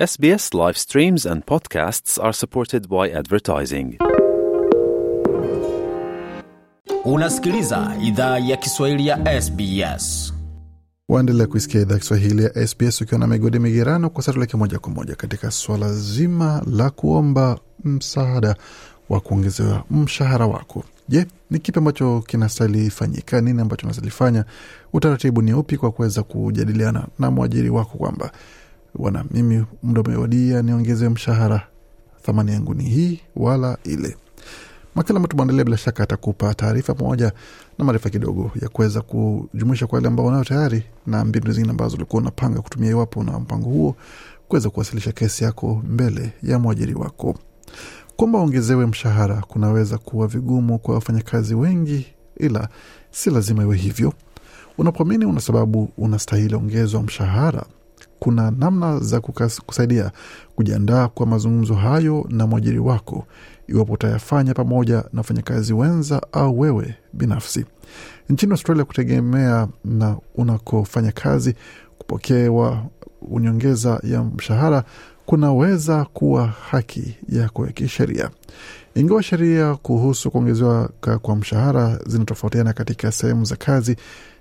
SBS live streams and podcasts are supported by advertising. Unasikiliza idhaa ya Kiswahili ya SBS. Waendelea kuisikia idhaa Kiswahili ya SBS ukiwa na migodi migerano. Kwa sasa tuleke moja kwa moja katika swala zima la kuomba msaada wa kuongezewa mshahara wako. Je, ni kipi ambacho kinastahili fanyika? Nini ambacho unastahili fanya? Utaratibu ni upi kwa kuweza kujadiliana na mwajiri wako kwamba bwana, mimi muda umewadia niongeze mshahara, thamani yangu ni hii wala ile. Makala ambayo tumeandalia bila shaka atakupa taarifa pamoja na maarifa kidogo ya kuweza kujumuisha kwa wale ambao wanayo tayari na mbinu zingine ambazo ulikuwa unapanga kutumia iwapo na mpango huo kuweza kuwasilisha kesi yako mbele ya mwajiri wako. Kwamba ongezewe mshahara kunaweza kuwa vigumu kwa wafanyakazi wengi, ila si lazima iwe hivyo. Unapoamini una sababu unastahili ongezwa mshahara, kuna namna za kusaidia kujiandaa kwa mazungumzo hayo na mwajiri wako, iwapo utayafanya pamoja na wafanyakazi wenza au wewe binafsi. Nchini Australia, kutegemea na unakofanya kazi, kupokewa unyongeza ya mshahara kunaweza kuwa haki yako ya kisheria. Ingawa sheria kuhusu kuongezewa kwa mshahara zinatofautiana katika sehemu za kazi,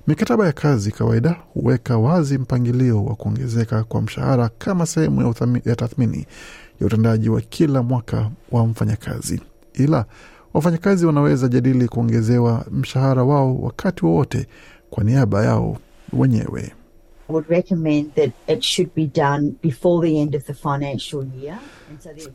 mikataba ya kazi kawaida huweka wazi mpangilio wa kuongezeka kwa mshahara kama sehemu ya, ya tathmini ya utendaji wa kila mwaka wa mfanyakazi. Ila wafanyakazi wanaweza jadili kuongezewa mshahara wao wakati wowote kwa niaba yao wenyewe.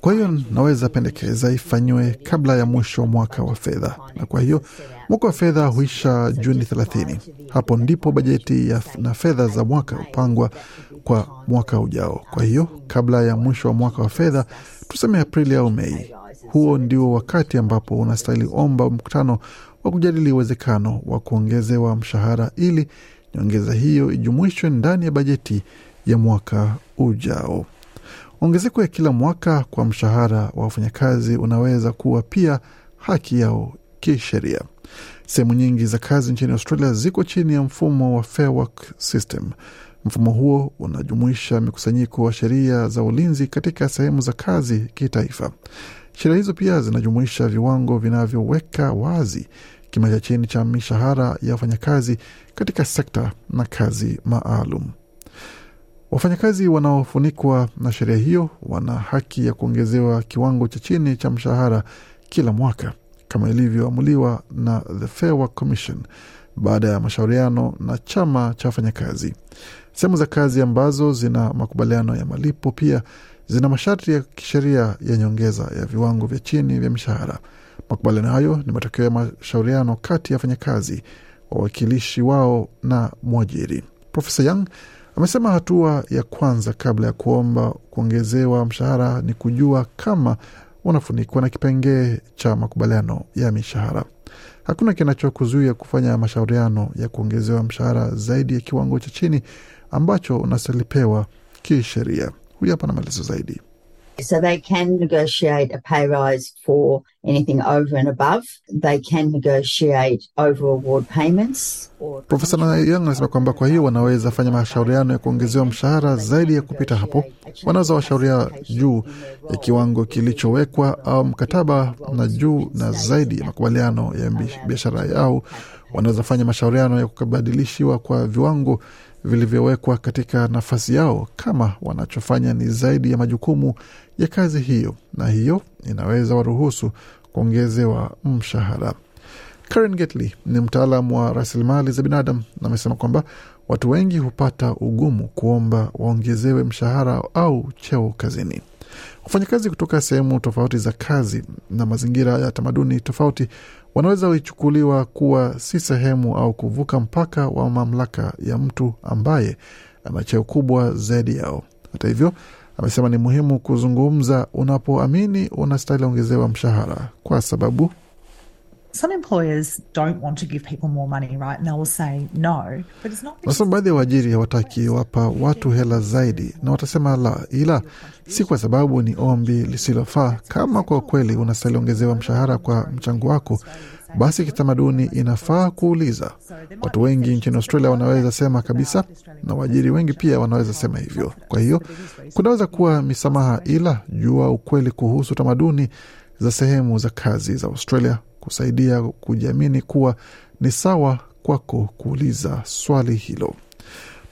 Kwa hiyo naweza pendekeza ifanyiwe kabla ya mwisho wa mwaka wa fedha, na kwa hiyo mwaka wa fedha huisha Juni 30. Hapo ndipo bajeti ya na fedha za mwaka hupangwa kwa mwaka ujao. Kwa hiyo kabla ya mwisho wa mwaka wa fedha, tuseme Aprili au Mei, huo ndio wakati ambapo unastahili omba mkutano wa kujadili uwezekano wa kuongezewa mshahara ili nyongeza hiyo ijumuishwe ndani ya bajeti ya mwaka ujao. Ongezeko ya kila mwaka kwa mshahara wa wafanyakazi unaweza kuwa pia haki yao kisheria. Sehemu nyingi za kazi nchini Australia ziko chini ya mfumo wa Fair Work System. Mfumo huo unajumuisha mikusanyiko wa sheria za ulinzi katika sehemu za kazi kitaifa. Sheria hizo pia zinajumuisha viwango vinavyoweka wazi kima cha chini cha mishahara ya wafanyakazi katika sekta na kazi maalum. Wafanyakazi wanaofunikwa na sheria hiyo wana haki ya kuongezewa kiwango cha chini cha mshahara kila mwaka kama ilivyoamuliwa na the Fair Work Commission baada ya mashauriano na chama cha wafanyakazi. Sehemu za kazi ambazo zina makubaliano ya malipo pia zina masharti ya kisheria ya nyongeza ya viwango vya chini vya mishahara. Makubaliano hayo ni matokeo ya mashauriano kati ya wafanyakazi, wawakilishi wao na mwajiri. Profesa Young amesema hatua ya kwanza kabla ya kuomba kuongezewa mshahara ni kujua kama unafunikwa na kipengee cha makubaliano ya mishahara. Hakuna kinachokuzuia kufanya mashauriano ya kuongezewa mshahara zaidi ya kiwango cha chini ambacho unastahilipewa kisheria. Huyu hapa na maelezo zaidi. So they can negotiate a pay rise for anything over and above. They can negotiate over award payments. Profesa Young anasema kwamba kwa hiyo wanaweza fanya mashauriano ya kuongezewa mshahara zaidi ya kupita hapo. Wanaweza washauria juu ya kiwango kilichowekwa au mkataba na juu na zaidi ya makubaliano ya biashara yao. Wanaweza fanya mashauriano ya kukabadilishiwa kwa viwango vilivyowekwa katika nafasi yao kama wanachofanya ni zaidi ya majukumu ya kazi hiyo, na hiyo inaweza waruhusu kuongezewa mshahara. Karen Getley ni mtaalamu wa rasilimali za binadamu na amesema kwamba watu wengi hupata ugumu kuomba waongezewe mshahara au cheo kazini. Wafanyakazi kutoka sehemu tofauti za kazi na mazingira ya tamaduni tofauti wanaweza kuchukuliwa kuwa si sehemu au kuvuka mpaka wa mamlaka ya mtu ambaye ana cheo kubwa zaidi yao. Hata hivyo, amesema ni muhimu kuzungumza unapoamini unastahili ongezewa mshahara, kwa sababu Nasema baadhi ya waajiri hawataki wapa watu hela zaidi, na watasema la, ila si kwa sababu ni ombi lisilofaa. Kama kwa kweli unastahili ongezewa mshahara kwa mchango wako, basi kitamaduni inafaa kuuliza. Watu wengi nchini Australia wanaweza sema kabisa, na waajiri wengi pia wanaweza sema hivyo. Kwa hiyo kunaweza kuwa misamaha, ila jua ukweli kuhusu tamaduni za sehemu za kazi za Australia kusaidia kujiamini kuwa ni sawa kwako kuuliza swali hilo.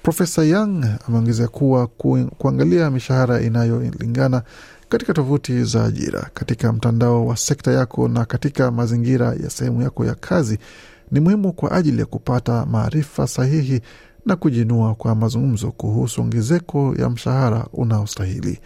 Profesa Young ameongezea kuwa ku, kuangalia mishahara inayolingana katika tovuti za ajira, katika mtandao wa sekta yako na katika mazingira ya sehemu yako ya kazi ni muhimu kwa ajili ya kupata maarifa sahihi na kujinua kwa mazungumzo kuhusu ongezeko ya mshahara unaostahili.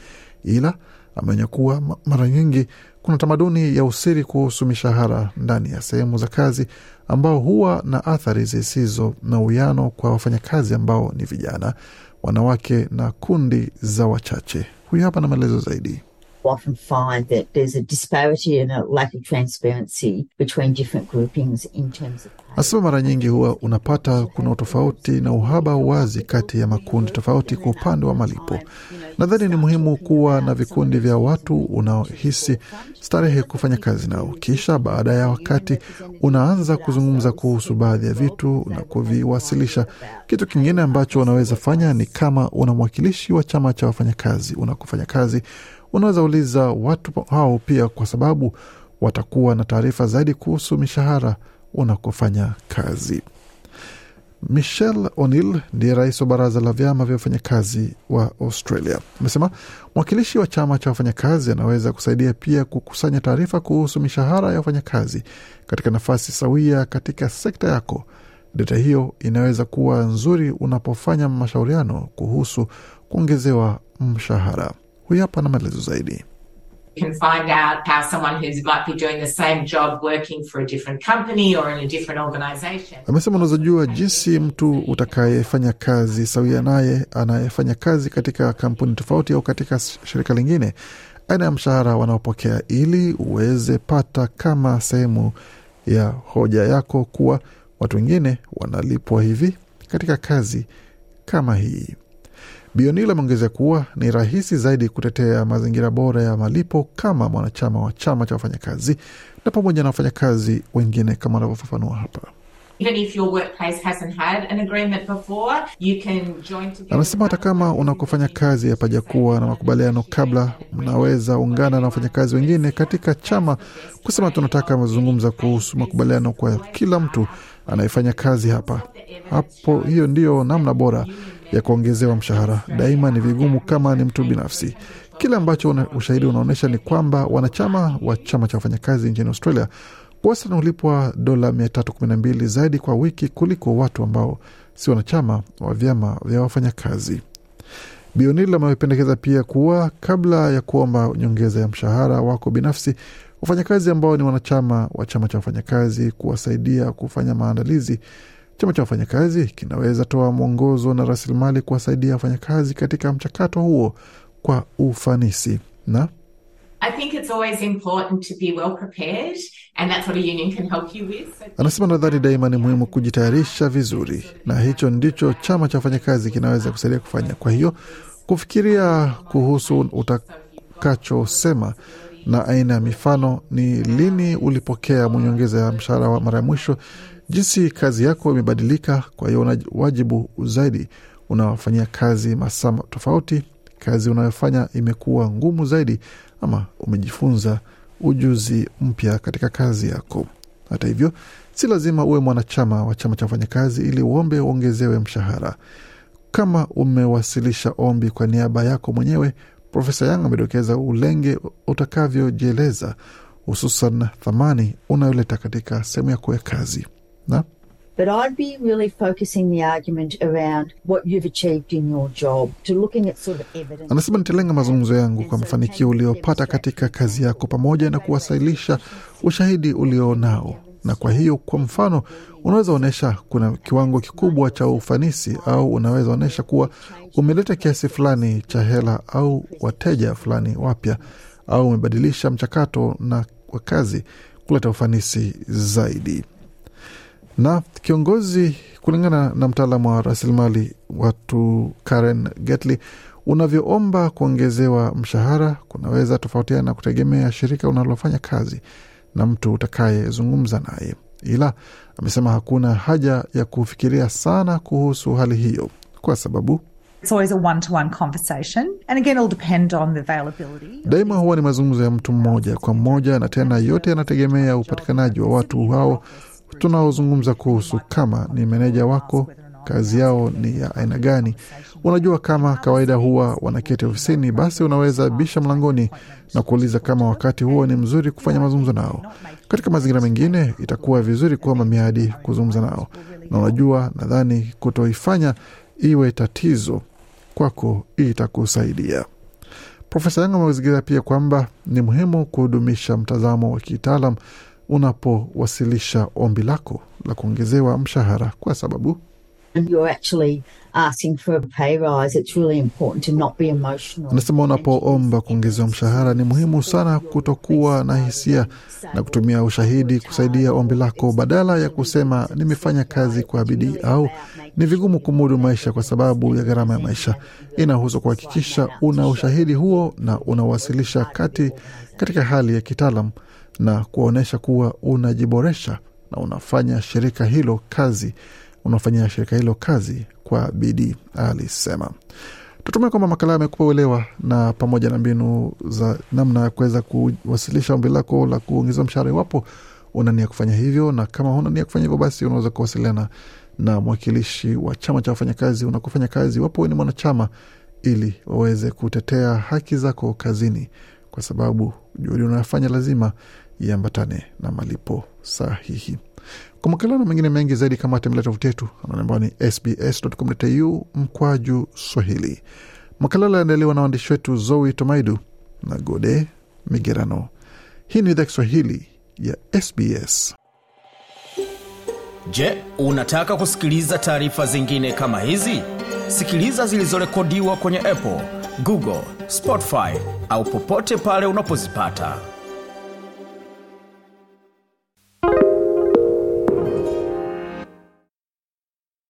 Ila ameonya kuwa mara nyingi kuna tamaduni ya usiri kuhusu mishahara ndani ya sehemu za kazi ambao huwa na athari zisizo na uwiano kwa wafanyakazi ambao ni vijana, wanawake na kundi za wachache. Huyu hapa na maelezo zaidi. Often find that there's a disparity and a lack of transparency between different groupings in terms of. Nasema mara nyingi huwa unapata kuna utofauti na uhaba wazi kati ya makundi tofauti kwa upande wa malipo. Nadhani ni muhimu kuwa na vikundi vya watu unaohisi starehe kufanya kazi nao, kisha baada ya wakati unaanza kuzungumza kuhusu baadhi ya vitu na kuviwasilisha. Kitu kingine ambacho unaweza fanya ni kama una mwakilishi wa chama cha wafanyakazi unakofanya kazi, unaweza uliza watu hao pia, kwa sababu watakuwa na taarifa zaidi kuhusu mishahara unakofanya kazi. Michelle O'Neill ndiye rais wa baraza la vyama vya wafanyakazi wa Australia. Amesema mwakilishi wa chama cha wafanyakazi anaweza kusaidia pia kukusanya taarifa kuhusu mishahara ya wafanyakazi katika nafasi sawia katika sekta yako. Data hiyo inaweza kuwa nzuri unapofanya mashauriano kuhusu kuongezewa mshahara. Huyu hapa na maelezo zaidi. You can find out how someone who might be doing the same job working for a different company or in a different organization. Amesema unaweza jua jinsi mtu utakayefanya kazi sawia naye anayefanya kazi katika kampuni tofauti au katika shirika lingine, aina ya mshahara wanaopokea, ili uweze pata kama sehemu ya hoja yako kuwa watu wengine wanalipwa hivi katika kazi kama hii. Bionil ameongezea kuwa ni rahisi zaidi kutetea mazingira bora ya malipo kama mwanachama wa chama cha wafanyakazi na pamoja na wafanyakazi wengine kama anavyofafanua hapa. Even if your workplace hasn't had an agreement before, you can join together. Anasema hata kama unakofanya kazi hapajakuwa na makubaliano kabla, mnaweza ungana na wafanyakazi wengine katika chama kusema tunataka mazungumza kuhusu makubaliano kwa kila mtu anayefanya kazi hapa. Hapo hiyo ndiyo namna bora ya kuongezewa mshahara. Daima ni vigumu kama ni mtu binafsi. Kile ambacho una, ushahidi unaonyesha ni kwamba wanachama wa chama cha wafanyakazi nchini Australia wastani hulipwa dola 312 zaidi kwa wiki kuliko watu ambao si wanachama wa vyama vya wafanyakazi. Bionil amependekeza pia kuwa kabla ya kuomba nyongeza ya mshahara wako binafsi, wafanyakazi ambao ni wanachama wa chama cha wafanyakazi kuwasaidia kufanya maandalizi. Chama cha wafanyakazi kinaweza toa mwongozo na rasilimali kuwasaidia wafanyakazi katika mchakato huo kwa ufanisi na I think it's always important to be well prepared, and that's what a union can help you with. So Anasema nadhani daima ni muhimu kujitayarisha vizuri, na hicho ndicho chama cha wafanyakazi kinaweza kusaidia kufanya. Kwa hiyo kufikiria kuhusu utakachosema na aina ya mifano, ni lini ulipokea nyongeza ya mshahara wa mara ya mwisho, jinsi kazi yako imebadilika. Kwa hiyo una wajibu zaidi, unawafanyia kazi masaa tofauti, kazi unayofanya imekuwa ngumu zaidi, ama umejifunza ujuzi mpya katika kazi yako. Hata hivyo, si lazima uwe mwanachama wa chama cha wafanyakazi ili uombe uongezewe mshahara. Kama umewasilisha ombi kwa niaba yako mwenyewe, Profesa Yang amedokeza ulenge utakavyojieleza, hususan thamani unayoleta katika sehemu yako ya kazi na But I'd be really focusing the argument around what you've achieved in your job, to looking at sort of evidence. Anasema nitalenga mazungumzo yangu kwa mafanikio uliopata katika kazi yako pamoja na kuwasilisha ushahidi ulionao. Na kwa hiyo, kwa mfano, unaweza onyesha kuna kiwango kikubwa cha ufanisi, au unaweza onyesha kuwa umeleta kiasi fulani cha hela au wateja fulani wapya, au umebadilisha mchakato na wa kazi kuleta ufanisi zaidi na kiongozi kulingana na mtaalamu wa rasilimali watu Karen Getly, unavyoomba kuongezewa mshahara kunaweza tofautiana na kutegemea shirika unalofanya kazi na mtu utakayezungumza naye. ila amesema hakuna haja ya kufikiria sana kuhusu hali hiyo kwa sababu It's always a one to one conversation. And again, it'll depend on the availability. daima huwa ni mazungumzo ya mtu mmoja kwa mmoja, na tena yote yanategemea upatikanaji wa watu hao tunaozungumza kuhusu. Kama ni meneja wako, kazi yao ni ya aina gani? Unajua, kama kawaida huwa wanaketi ofisini, basi unaweza bisha mlangoni na kuuliza kama wakati huo ni mzuri kufanya mazungumzo nao. Katika mazingira mengine, itakuwa vizuri kuomba miadi kuzungumza nao, na unajua, nadhani kutoifanya iwe tatizo kwako itakusaidia. Profesa Yang amezigiza pia kwamba ni muhimu kudumisha mtazamo wa kitaalam unapowasilisha ombi lako la kuongezewa mshahara, kwa sababu you're actually asking for a pay rise. It's really important to not be emotional. anasema unapoomba kuongezewa mshahara ni muhimu sana kutokuwa na hisia na kutumia ushahidi kusaidia ombi lako, badala ya kusema nimefanya kazi kwa bidii au ni vigumu kumudu maisha kwa sababu ya gharama ya maisha. Inahusu kuhakikisha una ushahidi huo na unawasilisha kati katika hali ya kitaalam na kuonyesha kuwa unajiboresha na unafanya shirika hilo kazi unafanyia shirika hilo kazi kwa bidii, alisema. Tutumia kwamba makala amekupa uelewa na pamoja na mbinu za namna ya kuweza kuwasilisha ombi lako la kuongezewa mshahara iwapo una nia kufanya hivyo, na kama huna nia kufanya hivyo, basi unaweza kuwasiliana na mwakilishi wa chama cha wafanyakazi unakofanya kazi, iwapo ni mwanachama, ili waweze kutetea haki zako kazini, kwa sababu juhudi unayofanya lazima iambatane na malipo sahihi. Kwa makala na mengine mengi zaidi, kama tembelea tovuti yetu ambao ni sbs.com.au mkwaju Swahili. Makala yaliandaliwa na waandishi wetu Zoe Tomaidu na Gode Migerano. Hii ni idhaa Kiswahili ya SBS. Je, unataka kusikiliza taarifa zingine kama hizi? Sikiliza zilizorekodiwa kwenye Apple, Google, Spotify au popote pale unapozipata.